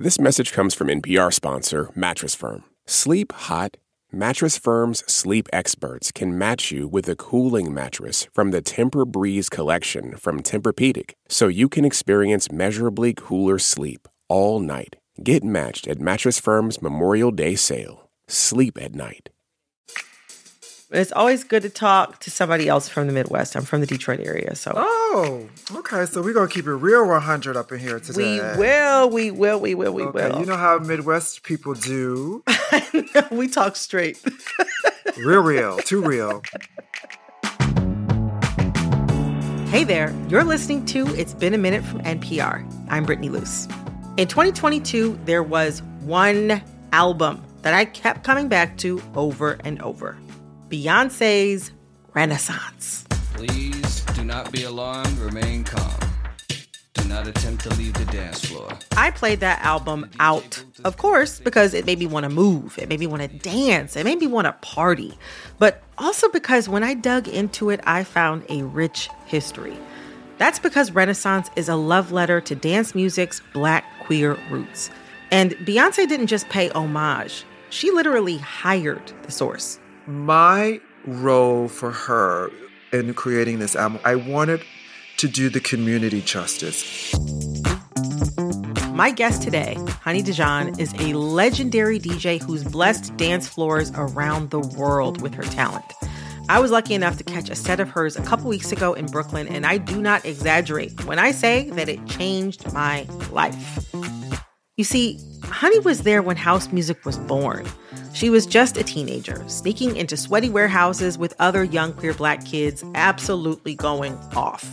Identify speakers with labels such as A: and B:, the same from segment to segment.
A: This message comes from NPR sponsor Mattress Firm. Sleep hot. Mattress Firm's sleep experts can match you with a cooling mattress from the Tempur-Breeze collection from Tempur-Pedic, so you can experience measurably cooler sleep all night. Get matched at Mattress Firm's Memorial Day sale. Sleep at night.
B: It's always good to talk to somebody else from the Midwest. I'm from the Detroit area, so.
C: Oh, okay. So we're gonna keep it real 100 up in here today.
B: We will, we will, we will, we
C: okay,
B: will.
C: You know how Midwest people do.
B: we talk straight.
C: real, real, too real.
B: Hey there, you're listening to It's Been a Minute from NPR. I'm Brittany Luse. In 2022, there was one album that I kept coming back to over and over. Beyonce's Renaissance.
D: Please do not be alarmed, remain calm. Do not attempt to leave the dance floor.
B: I played that album out, of course, because it made me want to move. It made me want to dance. It made me want to party. But also because when I dug into it, I found a rich history. That's because Renaissance is a love letter to dance music's black queer roots. And Beyonce didn't just pay homage, she literally hired the source
C: my role for her in creating this album, I wanted to do the community justice.
B: My guest today, Honey Dijon, is a legendary DJ who's blessed dance floors around the world with her talent. I was lucky enough to catch a set of hers a couple weeks ago in Brooklyn, and I do not exaggerate when I say that it changed my life. You see, Honey was there when house music was born. She was just a teenager, sneaking into sweaty warehouses with other young queer black kids, absolutely going off.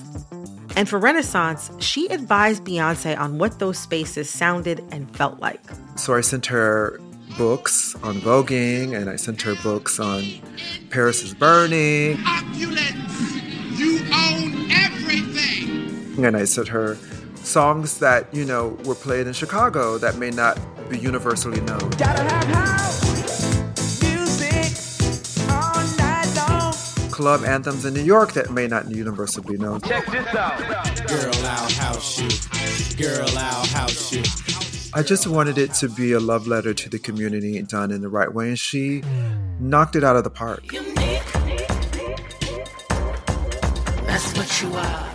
B: And for Renaissance, she advised Beyonce on what those spaces sounded and felt like.
C: So I sent her books on voguing, and I sent her books on Paris is Burning.
E: Opulence! You own everything!
C: And I sent her songs that, you know, were played in Chicago that may not be universally known. Club anthems in New York that may not universally be known.
F: Check this out. Girl, I'll house you. Girl, I'll house you.
C: I just wanted it to be a love letter to the community done in the right way, and she knocked it out of the park.
B: That's what you are.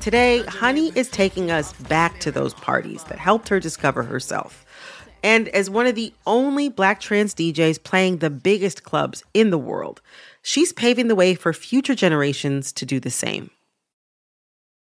B: Today, Honey is taking us back to those parties that helped her discover herself. And as one of the only black trans DJs playing the biggest clubs in the world, she's paving the way for future generations to do the same.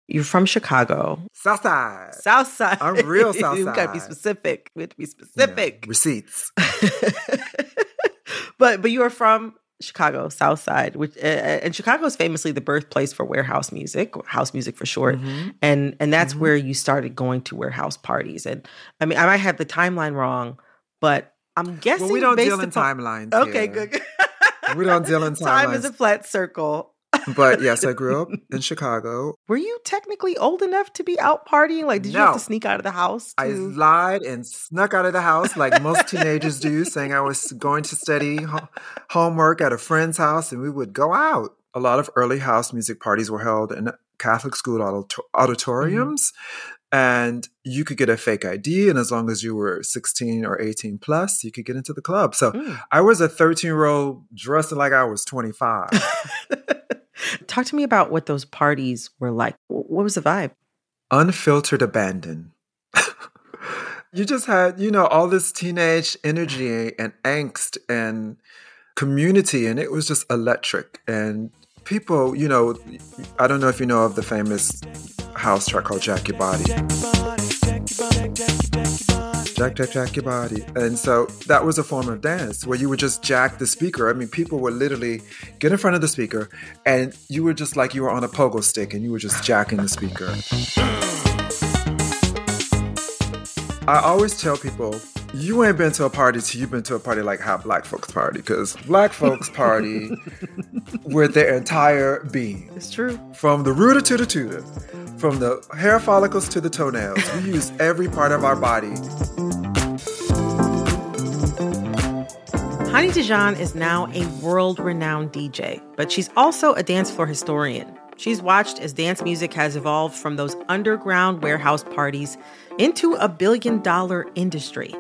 B: You're from Chicago.
C: Southside.
B: Southside.
C: I'm real Southside.
B: you gotta be specific. We have to be specific.
C: Yeah, receipts.
B: but but you are from Chicago, South Side, which uh, and Chicago is famously the birthplace for warehouse music, house music for short, mm-hmm. and and that's mm-hmm. where you started going to warehouse parties. And I mean, I might have the timeline wrong, but I'm guessing
C: well, we don't deal
B: in
C: timelines.
B: Okay, good. good.
C: we don't deal in timelines.
B: Time is a flat circle
C: but yes, I grew up in Chicago.
B: Were you technically old enough to be out partying? Like, did no. you have to sneak out of the house? To...
C: I lied and snuck out of the house like most teenagers do, saying I was going to study ho- homework at a friend's house, and we would go out. A lot of early house music parties were held in Catholic school audit- auditoriums. Mm-hmm. And you could get a fake ID, and as long as you were 16 or 18 plus, you could get into the club. So mm. I was a 13 year old dressing like I was 25.
B: Talk to me about what those parties were like. What was the vibe?
C: Unfiltered abandon. you just had, you know, all this teenage energy and angst and community, and it was just electric. And people, you know, I don't know if you know of the famous house track called Jack Your Body. Jack jack jack your, body. And so that was a form of dance where you would just jack the speaker. I mean, people would literally get in front of the speaker and you were just like you were on a pogo stick and you were just jacking the speaker. I always tell people, you ain't been to a party till you've been to a party like how black folks party, because black folks party with their entire being.
B: It's true.
C: From the rooter to the tutor, from the hair follicles to the toenails, we use every part of our body
B: Honey Dijon is now a world renowned DJ, but she's also a dance floor historian. She's watched as dance music has evolved from those underground warehouse parties into a billion dollar industry.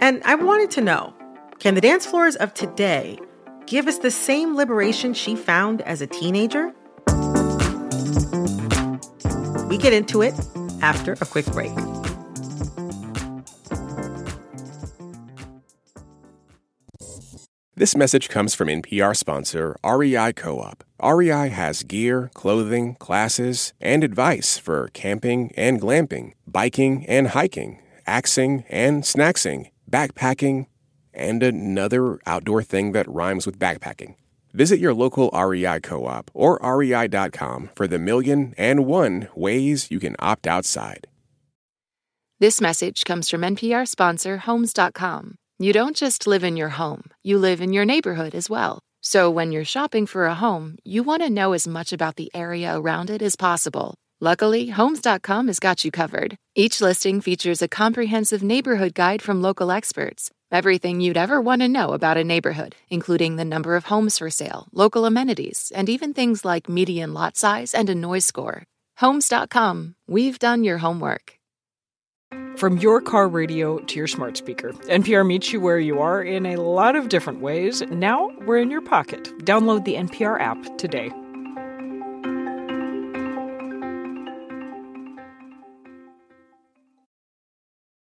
B: And I wanted to know can the dance floors of today give us the same liberation she found as a teenager? We get into it after a quick break.
A: This message comes from NPR sponsor REI Co op. REI has gear, clothing, classes, and advice for camping and glamping, biking and hiking, axing and snacksing, backpacking, and another outdoor thing that rhymes with backpacking. Visit your local REI co op or rei.com for the million and one ways you can opt outside.
G: This message comes from NPR sponsor Homes.com. You don't just live in your home, you live in your neighborhood as well. So when you're shopping for a home, you want to know as much about the area around it as possible. Luckily, Homes.com has got you covered. Each listing features a comprehensive neighborhood guide from local experts. Everything you'd ever want to know about a neighborhood, including the number of homes for sale, local amenities, and even things like median lot size and a noise score. Homes.com, we've done your homework.
H: From your car radio to your smart speaker, NPR meets you where you are in a lot of different ways. Now we're in your pocket. Download the NPR app today.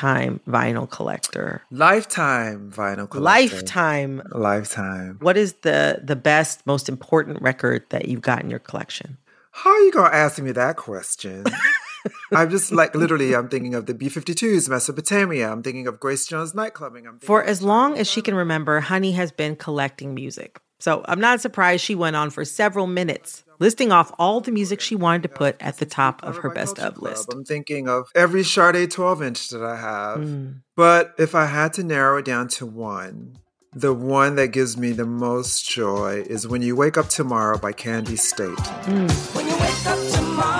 B: time vinyl collector.
C: Lifetime vinyl collector.
B: Lifetime.
C: Lifetime.
B: What is the the best, most important record that you've got in your collection?
C: How are you gonna ask me that question? I'm just like literally, I'm thinking of the B 52s, Mesopotamia. I'm thinking of Grace Jones nightclubbing. I'm
B: For as long as she can remember, Honey has been collecting music. So I'm not surprised she went on for several minutes listing off all the music she wanted to put at the top of her best of list.
C: I'm thinking of every Sade 12 inch that I have. Mm. But if I had to narrow it down to one, the one that gives me the most joy is When You Wake Up Tomorrow by Candi Staton. Mm.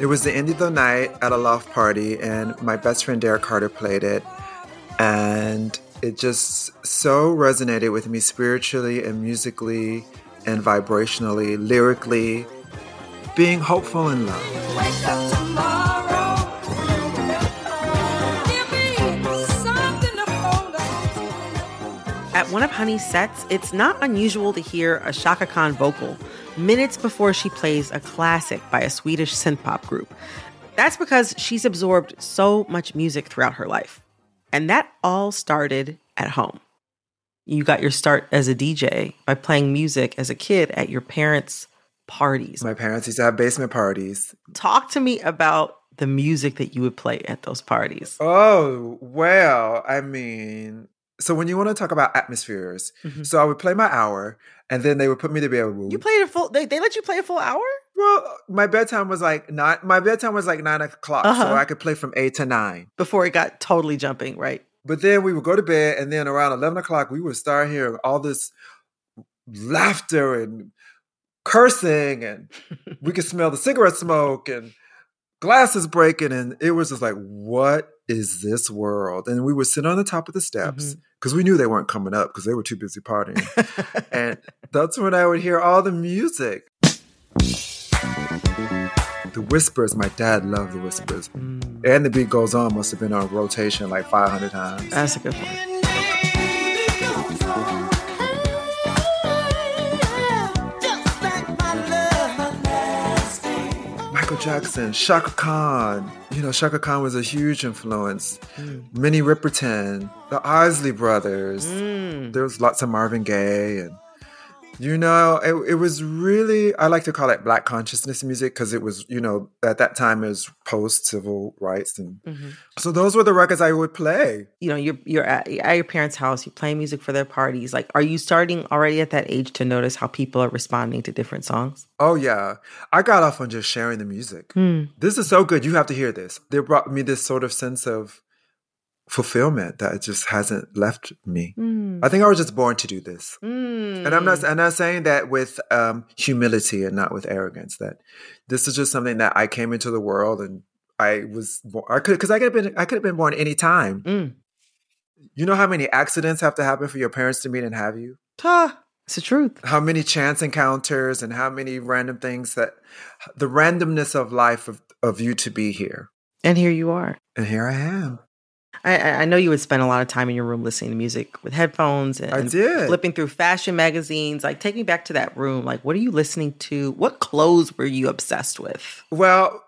C: It was the end of the night at a loft party, and my best friend Derek Carter played it. And it just so resonated with me spiritually and musically and vibrationally, lyrically, being hopeful in love.
B: At one of Honey's sets, it's not unusual to hear a Chaka Khan vocal minutes before she plays a classic by a Swedish synth pop group. That's because she's absorbed so much music throughout her life. And that all started at home. You got your start as a DJ by playing music as a kid at your parents' parties.
C: My parents used to have basement parties.
B: Talk to me about the music that you would play at those parties.
C: Oh, well, I mean, so when you want to talk about atmospheres, mm-hmm. so I would play my hour and then they would put me to bed.
B: You played a full. They, they let you play a full hour.
C: Well, my bedtime was like nine. My bedtime was like nine o'clock, uh-huh. so I could play from eight to nine
B: before it got totally jumping. Right.
C: But then we would go to bed, and then around eleven o'clock, we would start hearing all this laughter and cursing, and we could smell the cigarette smoke and glasses breaking, and it was just like, what is this world? And we would sit on the top of the steps. Mm-hmm because we knew they weren't coming up because they were too busy partying. and that's when I would hear all the music. The Whispers, my dad loved the Whispers. Mm. And the beat goes on must have been on rotation like 500 times.
B: That's a good one.
C: Jackson, Chaka Khan. You know, Chaka Khan was a huge influence. Mm. Minnie Riperton, the Isley Brothers. Mm. There was lots of Marvin Gaye and You know, it, it was really, I like to call it black consciousness music because it was, you know, at that time it was post civil rights. And mm-hmm. so those were the records I would play.
B: You know, you're, you're at, at your parents' house, you play music for their parties. Like, are you starting already at that age to notice how people are responding to different songs?
C: Oh, yeah. I got off on just sharing the music. Mm. This is so good. You have to hear this. They brought me this sort of sense of, fulfillment that it just hasn't left me. Mm. I think I was just born to do this. Mm. And I'm not I'm not saying that with um, humility and not with arrogance that this is just something that I came into the world and I was born, I could cuz I could have been I could have been born any time. Mm. You know how many accidents have to happen for your parents to meet and have you?
B: Huh. It's the truth.
C: How many chance encounters and how many random things that the randomness of life of, of you to be here.
B: And here you are.
C: And here I am.
B: I, I, know you would spend a lot of time in your room listening to music with headphones and
C: I did.
B: flipping through fashion magazines. Like, take me back to that room. Like, what are you listening to? What clothes were you obsessed with?
C: Well,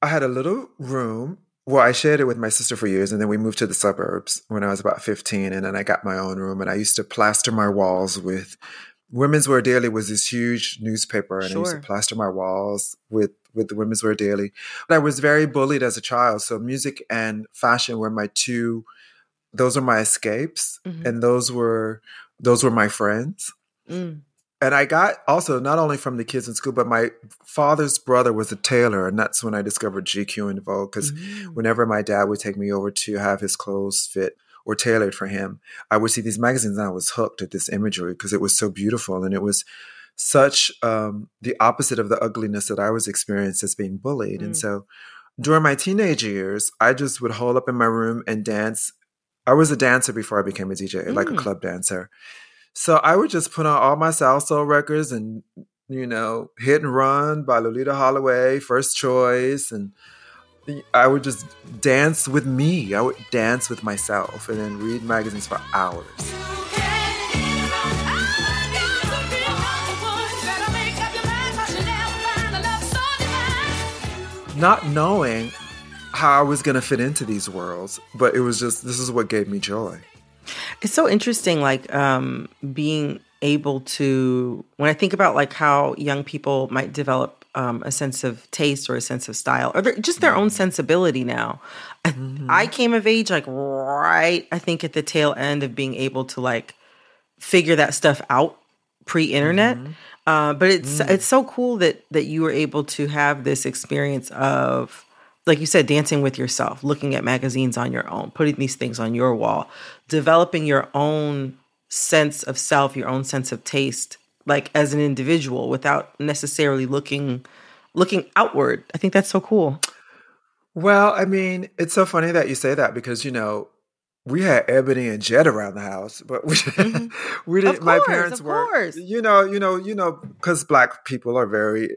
C: I had a little room. Well, I shared it with my sister for years, and then we moved to the suburbs when I was about 15, and then I got my own room, and I used to plaster my walls with Women's Wear Daily was this huge newspaper, and sure. I used to plaster my walls with with the Women's Wear Daily. But I was very bullied as a child, so music and fashion were my two. Those were my escapes, mm-hmm. and those were those were my friends. Mm. And I got also not only from the kids in school, but my father's brother was a tailor, and that's when I discovered GQ and Vogue. Because mm-hmm. whenever my dad would take me over to have his clothes fit, or tailored for him. I would see these magazines and I was hooked at this imagery because it was so beautiful and it was such um, the opposite of the ugliness that I was experienced as being bullied. Mm. And so during my teenage years, I just would hole up in my room and dance. I was a dancer before I became a DJ, mm. like a mm. club dancer. So I would just put on all my salsa records and, you know, Hit and Run by Loleatta Holloway, First Choice, and I would just dance with me. I would dance with myself and then read magazines for hours. Not knowing how I was going to fit into these worlds, but it was just this is what gave me joy.
B: It's so interesting, like um, being able to when I think about like how young people might develop um, a sense of taste or a sense of style or just their own mm-hmm. sensibility now. Mm-hmm. I came of age like right, I think at the tail end of being able to like figure that stuff out pre-internet. Mm-hmm. Uh, but it's mm. it's so cool that that you were able to have this experience of like you said dancing with yourself looking at magazines on your own putting these things on your wall developing your own sense of self your own sense of taste like as an individual without necessarily looking looking outward. I think that's so cool.
C: Well, I mean, it's so funny that you say that because you know we had ebony and jet around the house, but we mm-hmm. we didn't.
B: Course,
C: my parents were, you know, you know, you know, because black people are very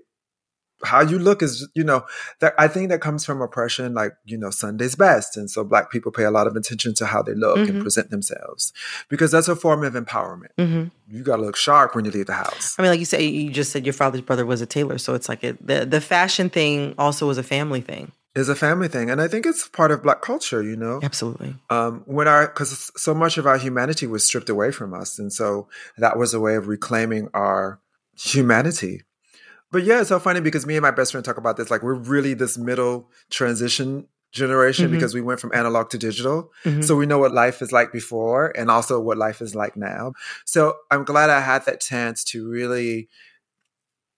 C: how you look is you know that i think that comes from oppression like you know sunday's best and so black people pay a lot of attention to how they look mm-hmm. and present themselves because that's a form of empowerment mm-hmm. you got to look sharp when you leave the house
B: i mean like you say you just said your father's brother was a tailor so it's like it, the, the fashion thing also was a family thing
C: is a family thing and i think it's part of black culture you know
B: absolutely
C: um, when our because so much of our humanity was stripped away from us and so that was a way of reclaiming our humanity but yeah, it's so funny because me and my best friend talk about this. Like, we're really this middle transition generation mm-hmm. because we went from analog to digital. Mm-hmm. So we know what life is like before and also what life is like now. So I'm glad I had that chance to really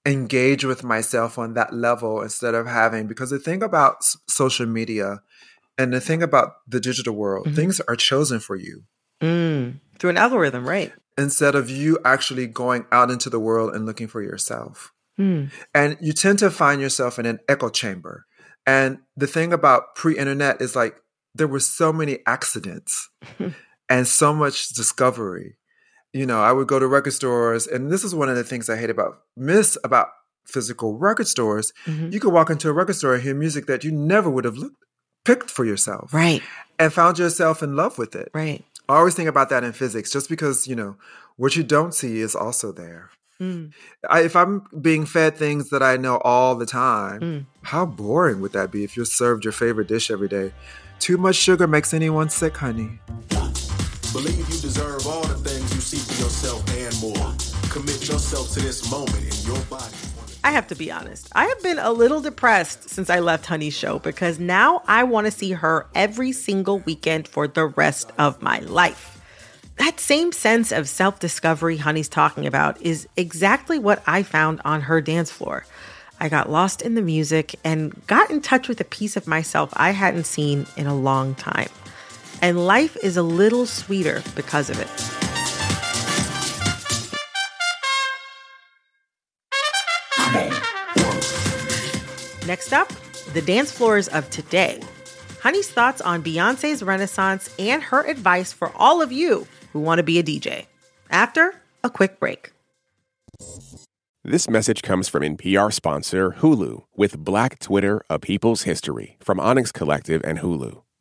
C: engage with myself on that level instead of having, because the thing about social media and the thing about the digital world, mm-hmm. things are chosen for you.
B: Mm, through an algorithm, right?
C: Instead of you actually going out into the world and looking for yourself. Mm. And you tend to find yourself in an echo chamber. And the thing about pre internet is like there were so many accidents and so much discovery. You know, I would go to record stores, and this is one of the things I hate about, miss about physical record stores. Mm-hmm. You could walk into a record store and hear music that you never would have looked, picked for yourself.
B: Right.
C: And found yourself in love with it.
B: Right.
C: I always think about that in physics, just because, you know, what you don't see is also there. Mm. I, if I'm being fed things that I know all the time, mm. how boring would that be if you're served your favorite dish every day? Too much sugar makes anyone sick, honey.
I: Believe you deserve all the things you yourself and more.
F: commit yourself to this moment in your body.
B: I have to be honest. I have been a little depressed since I left Honey's show because now I want to see her every single weekend for the rest of my life. That same sense of self discovery Honey's talking about is exactly what I found on her dance floor. I got lost in the music and got in touch with a piece of myself I hadn't seen in a long time. And life is a little sweeter because of it. Next up, the dance floors of today. Honey's thoughts on Beyonce's renaissance and her advice for all of you who want to be a DJ. After a quick break.
A: This message comes from NPR sponsor Hulu with Black Twitter, A People's History from Onyx Collective and Hulu.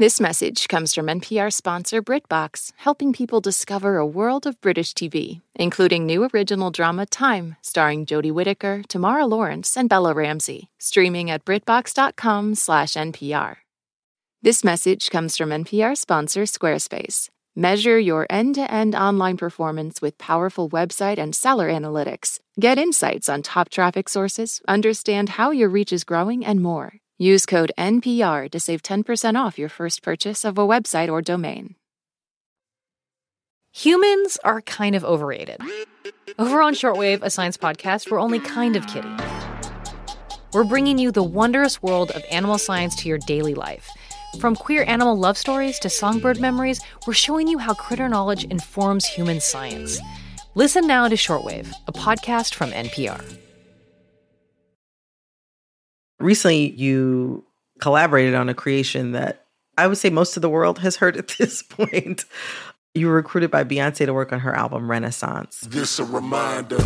G: This message comes from NPR sponsor BritBox, helping people discover a world of British TV, including new original drama Time, starring Jodie Whittaker, Tamara Lawrence, and Bella Ramsey, streaming at BritBox.com/npr. This message comes from NPR sponsor Squarespace. Measure your end to end online performance with powerful website and seller analytics. Get insights on top traffic sources, understand how your reach is growing, and more. Use code NPR to save 10% off your first purchase of a website or domain.
I: Humans are kind of overrated. Over on Shortwave, a science podcast, we're only kind of kidding. We're bringing you the wondrous world of animal science to your daily life. From queer animal love stories to songbird memories, we're showing you how critter knowledge informs human science. Listen now to Shortwave, a podcast from NPR.
B: Recently, you collaborated on a creation that I would say most of the world has heard at this point. You were recruited by Beyonce to work on her album Renaissance.
F: This a reminder.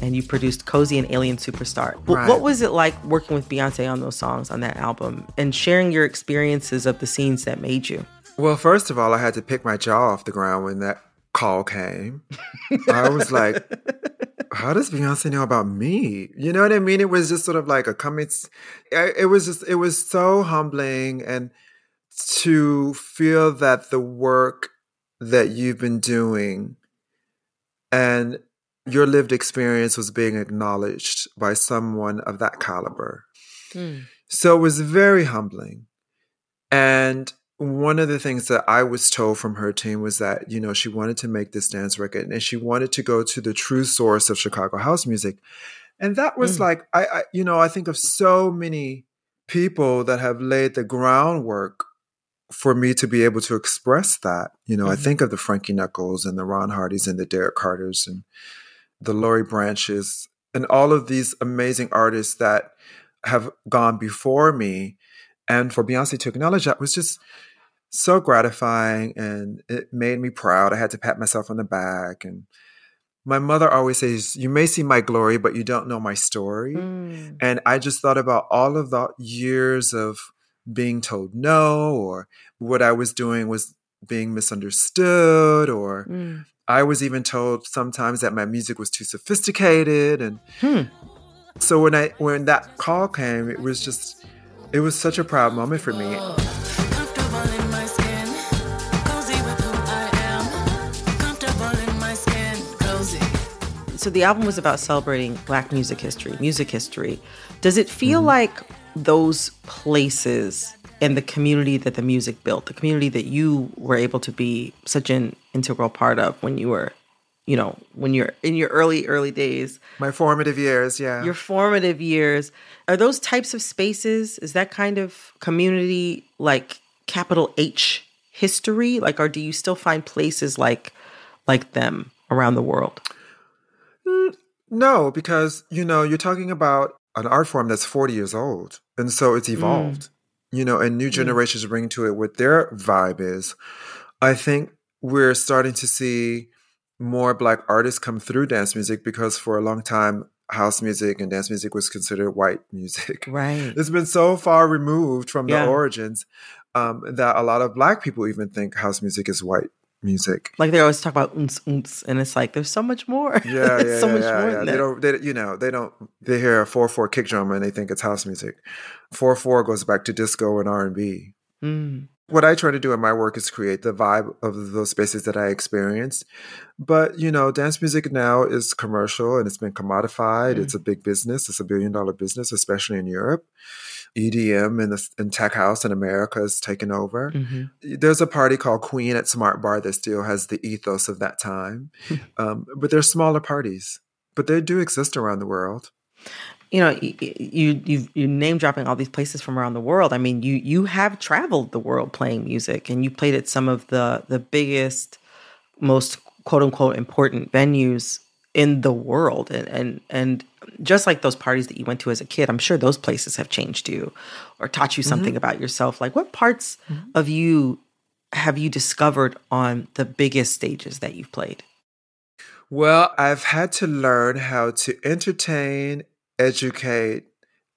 B: And you produced Cozy and Alien Superstar.
C: Right.
B: What was it like working with Beyonce on those songs on that album and sharing your experiences of the scenes that made you?
C: Well, first of all, I had to pick my jaw off the ground when that call came. I was like, how does Beyonce know about me? You know what I mean? It was just sort of like a comments. It was just, it was so humbling. And to feel that the work that you've been doing and your lived experience was being acknowledged by someone of that caliber.
B: Mm.
C: So it was very humbling. And one of the things that I was told from her team was that, you know, she wanted to make this dance record and she wanted to go to the true source of Chicago house music. And that was
B: Mm.
C: like, I, I, you know, I think of so many people that have laid the groundwork for me to be able to express that. You know, I
B: Mhm.
C: think of the Frankie Knuckles and the Ron Hardys and the Derek Carters and the Laurie Branches and all of these amazing artists that have gone before me. And for Beyonce to acknowledge that was just so gratifying and it made me proud. I had to pat myself on the back. And my mother always says, You may see my glory, but you don't know my story.
B: Mm.
C: And I just thought about all of the years of being told no, or what I was doing was being misunderstood, or
B: Mm.
C: I was even told sometimes that my music was too sophisticated. And
B: Hmm.
C: so when I when that call came, it was just it was such a proud moment for me.
B: So the album was about celebrating Black music history, music history. Does it feel
C: Mm-hmm.
B: like those places and the community that the music built, the community that you were able to be such an integral part of when you were, you know, when you're in your early, early days,
C: My formative years, yeah.
B: your formative years, are those types of spaces, is that kind of community like capital H history? Like, or do you still find places like like them around the world?
C: No, because you know, you're talking about an art form that's 40 years old. And so it's evolved. You know, and new generations bring to it what their vibe is. I think we're starting to see more black artists come through dance music because for a long time house music and dance music was considered white music.
B: Right.
C: It's been so far removed from
B: Yeah.
C: the origins um, that a lot of black people even think house music is white music.
B: Like they always talk about oomps oomps, and it's like there's so much more.
C: Yeah, yeah,
B: so
C: yeah,
B: much
C: yeah,
B: more
C: yeah. They
B: that.
C: don't, they, you know, they don't. They hear a four four kick drum and they think it's house music. Four four goes back to disco and R and B.
B: Mm.
C: What I try to do in my work is create the vibe of those spaces that I experienced. But you know, dance music now is commercial and it's been commodified.
B: Mm.
C: It's a big business. It's a billion dollar business, especially in Europe. EDM and the and tech house in America is taken over.
B: Mhm.
C: There's a party called Queen at Smart Bar that still has the ethos of that time. um, but they're smaller parties, but they do exist around the world.
B: You know you you you name dropping all these places from around the world. I mean you you have traveled the world playing music and you played at some of the the biggest most quote unquote important venues in the world. And and and just like those parties that you went to as a kid i'm sure those places have changed you or taught you something
C: Mhm.
B: about yourself. Like what parts of you have you discovered on the biggest stages that you've played?
C: Well, I've had to learn how to entertain, educate,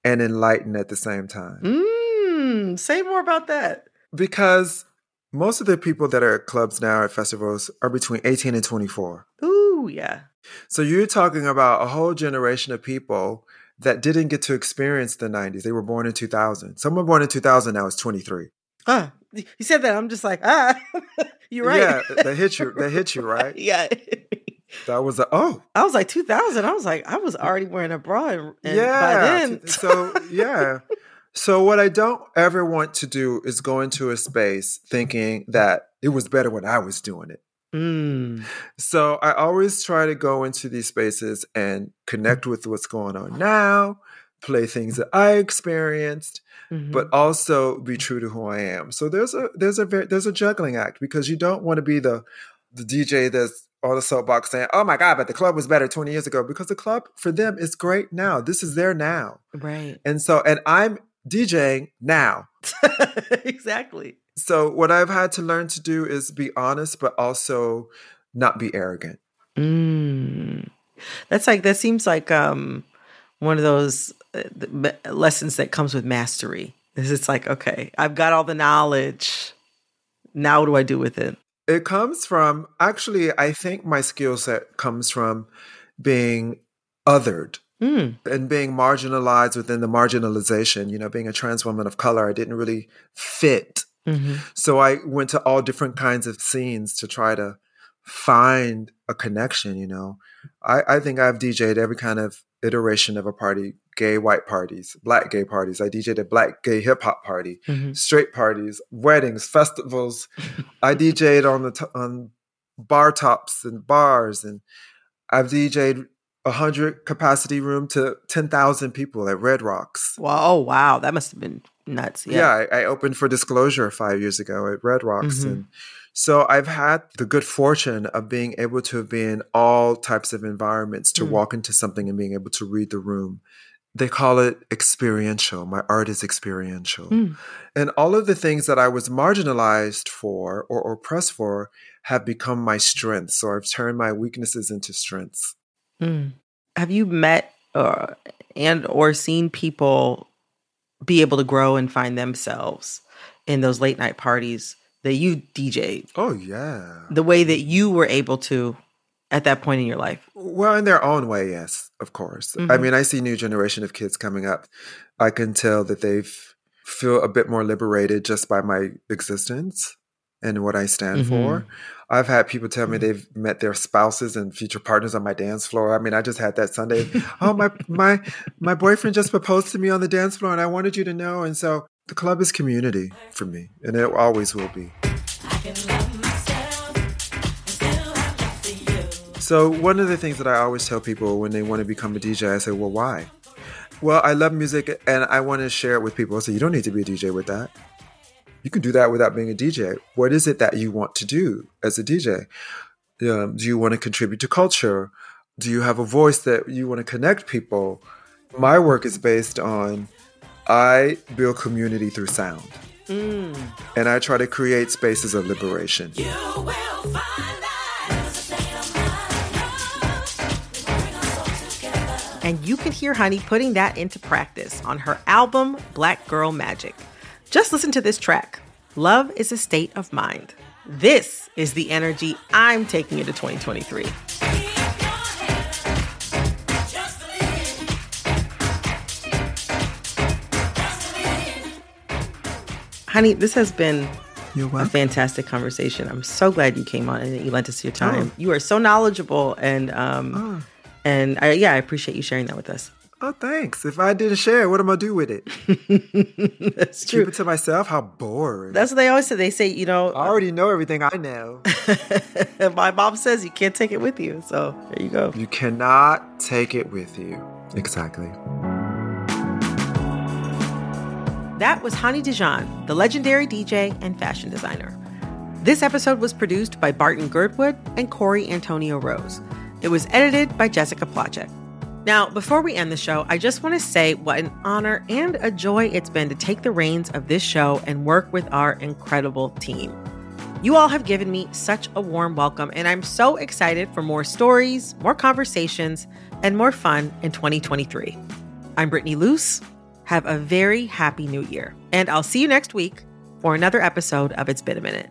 C: and enlighten at the same time.
B: mm, say more about that
C: Because most of the people that are at clubs now at festivals are between 18 and 24.
B: ooh yeah
C: So you're talking about a whole generation of people that didn't get to experience the 90s. They were born in 2000. Someone born in 2000 now is 23.
B: Ah, you said that. I'm just like, ah, you're right.
C: Yeah, they hit you. They hit you, right?
B: yeah.
C: That was a oh.
B: I was like 2000. I was like, I was already wearing a bra, and, and
C: yeah.
B: by then,
C: so yeah. So what I don't ever want to do is go into a space thinking that it was better when I was doing it.
B: Mm.
C: So I always try to go into these spaces and connect with what's going on now, play things that I experienced,
B: Mhm.
C: but also be true to who I am. So there's a there's a very, there's a juggling act because you don't want to be the the DJ that's on the soapbox saying, "Oh my God, but the club was better 20 years ago," because the club for them is great now. This is their now,
B: right,
C: and so and I'm DJing now.
B: exactly.
C: So what I've had to learn to do is be honest, but also not be arrogant.
B: Mm. That's like that seems like um one of those uh, lessons that comes with mastery. Is it's like, okay, I've got all the knowledge. Now what do I do with it?
C: It comes from actually, I think my skill set comes from being othered
B: Mm.
C: and being marginalized within the marginalization. You know, being a trans woman of color, I didn't really fit.
B: Mhm.
C: So I went to all different kinds of scenes to try to find a connection. You know, I, I think I've DJed every kind of iteration of a party gay white parties, black gay parties. I DJed a black gay hip hop party,
B: Mhm.
C: straight parties, weddings, festivals. I DJed on the t- on bar tops and bars, and I've DJed a hundred capacity room to ten thousand people at Red Rocks.
B: Wow, oh wow, that must have been nuts.
C: Yeah,
B: Yeah.
C: I, I opened for Disclosure five years ago at Red Rocks,
B: Mhm.
C: and so I've had the good fortune of being able to be in all types of environments to
B: Mm.
C: walk into something and being able to read the room. They call it experiential. My art is experiential.
B: Mm.
C: And all of the things that I was marginalized for or oppressed for have become my strengths. or I've turned my weaknesses into strengths.
B: Mm. Have you met uh, and or seen people be able to grow and find themselves in those late night parties that you DJ'd?
C: Oh, yeah.
B: The way that you were able to at that point in your life.
C: Well, in their own way, yes, of course. I
B: Mhm.
C: mean, I see new generation of kids coming up. I can tell that they've feel a bit more liberated just by my existence and what I stand for.
B: Mhm.
C: I've had people tell me they've met their spouses and future partners on my dance floor. I mean, I just had that Sunday. oh, my my my boyfriend just proposed to me on the dance floor, and I wanted you to know. And so, the club is community for me, and it always will be. So one of the things that I always tell people when they want to become a DJ, I say, "Well, why?" Well, I love music and I want to share it with people. I say, "You don't need to be a DJ with that. You can do that without being a DJ. What is it that you want to do as a DJ? Um, do you want to contribute to culture? Do you have a voice that you want to connect people? My work is based on I build community through sound,
B: Mm.
C: and I try to create spaces of liberation."
B: And you can hear Honey putting that into practice on her album, Black Girl Magic. Just listen to this track Love is a State of Mind. This is the energy I'm taking into 2023. Honey, this has been a fantastic conversation. I'm so glad you came on and you lent us your time. Oh. You are so knowledgeable, and um, oh. And I, yeah, I appreciate you sharing that with us.
C: Oh, thanks. If I didn't share, what am I gonna do with it?
B: That's true.
C: Keep it to myself. How boring.
B: That's what they always say. They say, you know,
C: I already know everything I know.
B: My mom says you can't take it with you. So there you go.
C: You cannot take it with you. Exactly.
B: That was Honey Dijon, the legendary DJ and fashion designer. This episode was produced by Barton Girdwood and Corey Antonio Rose. It was edited by Jessica Placzek. Now, before we end the show, I just want to say what an honor and a joy it's been to take the reins of this show and work with our incredible team. You all have given me such a warm welcome, and I'm so excited for more stories, more conversations, and more fun in 2023. I'm Brittany Luse. Have a very happy new year. And I'll see you next week for another episode of It's Been a Minute.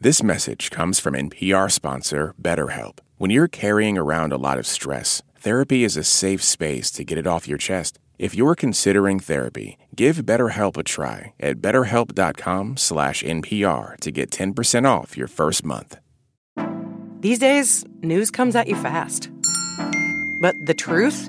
A: This message comes from NPR sponsor BetterHelp. When you're carrying around a lot of stress, therapy is a safe space to get it off your chest. If you're considering therapy, give BetterHelp a try at betterhelp.com/npr to get 10% off your first month.
H: These days, news comes at you fast. But the truth,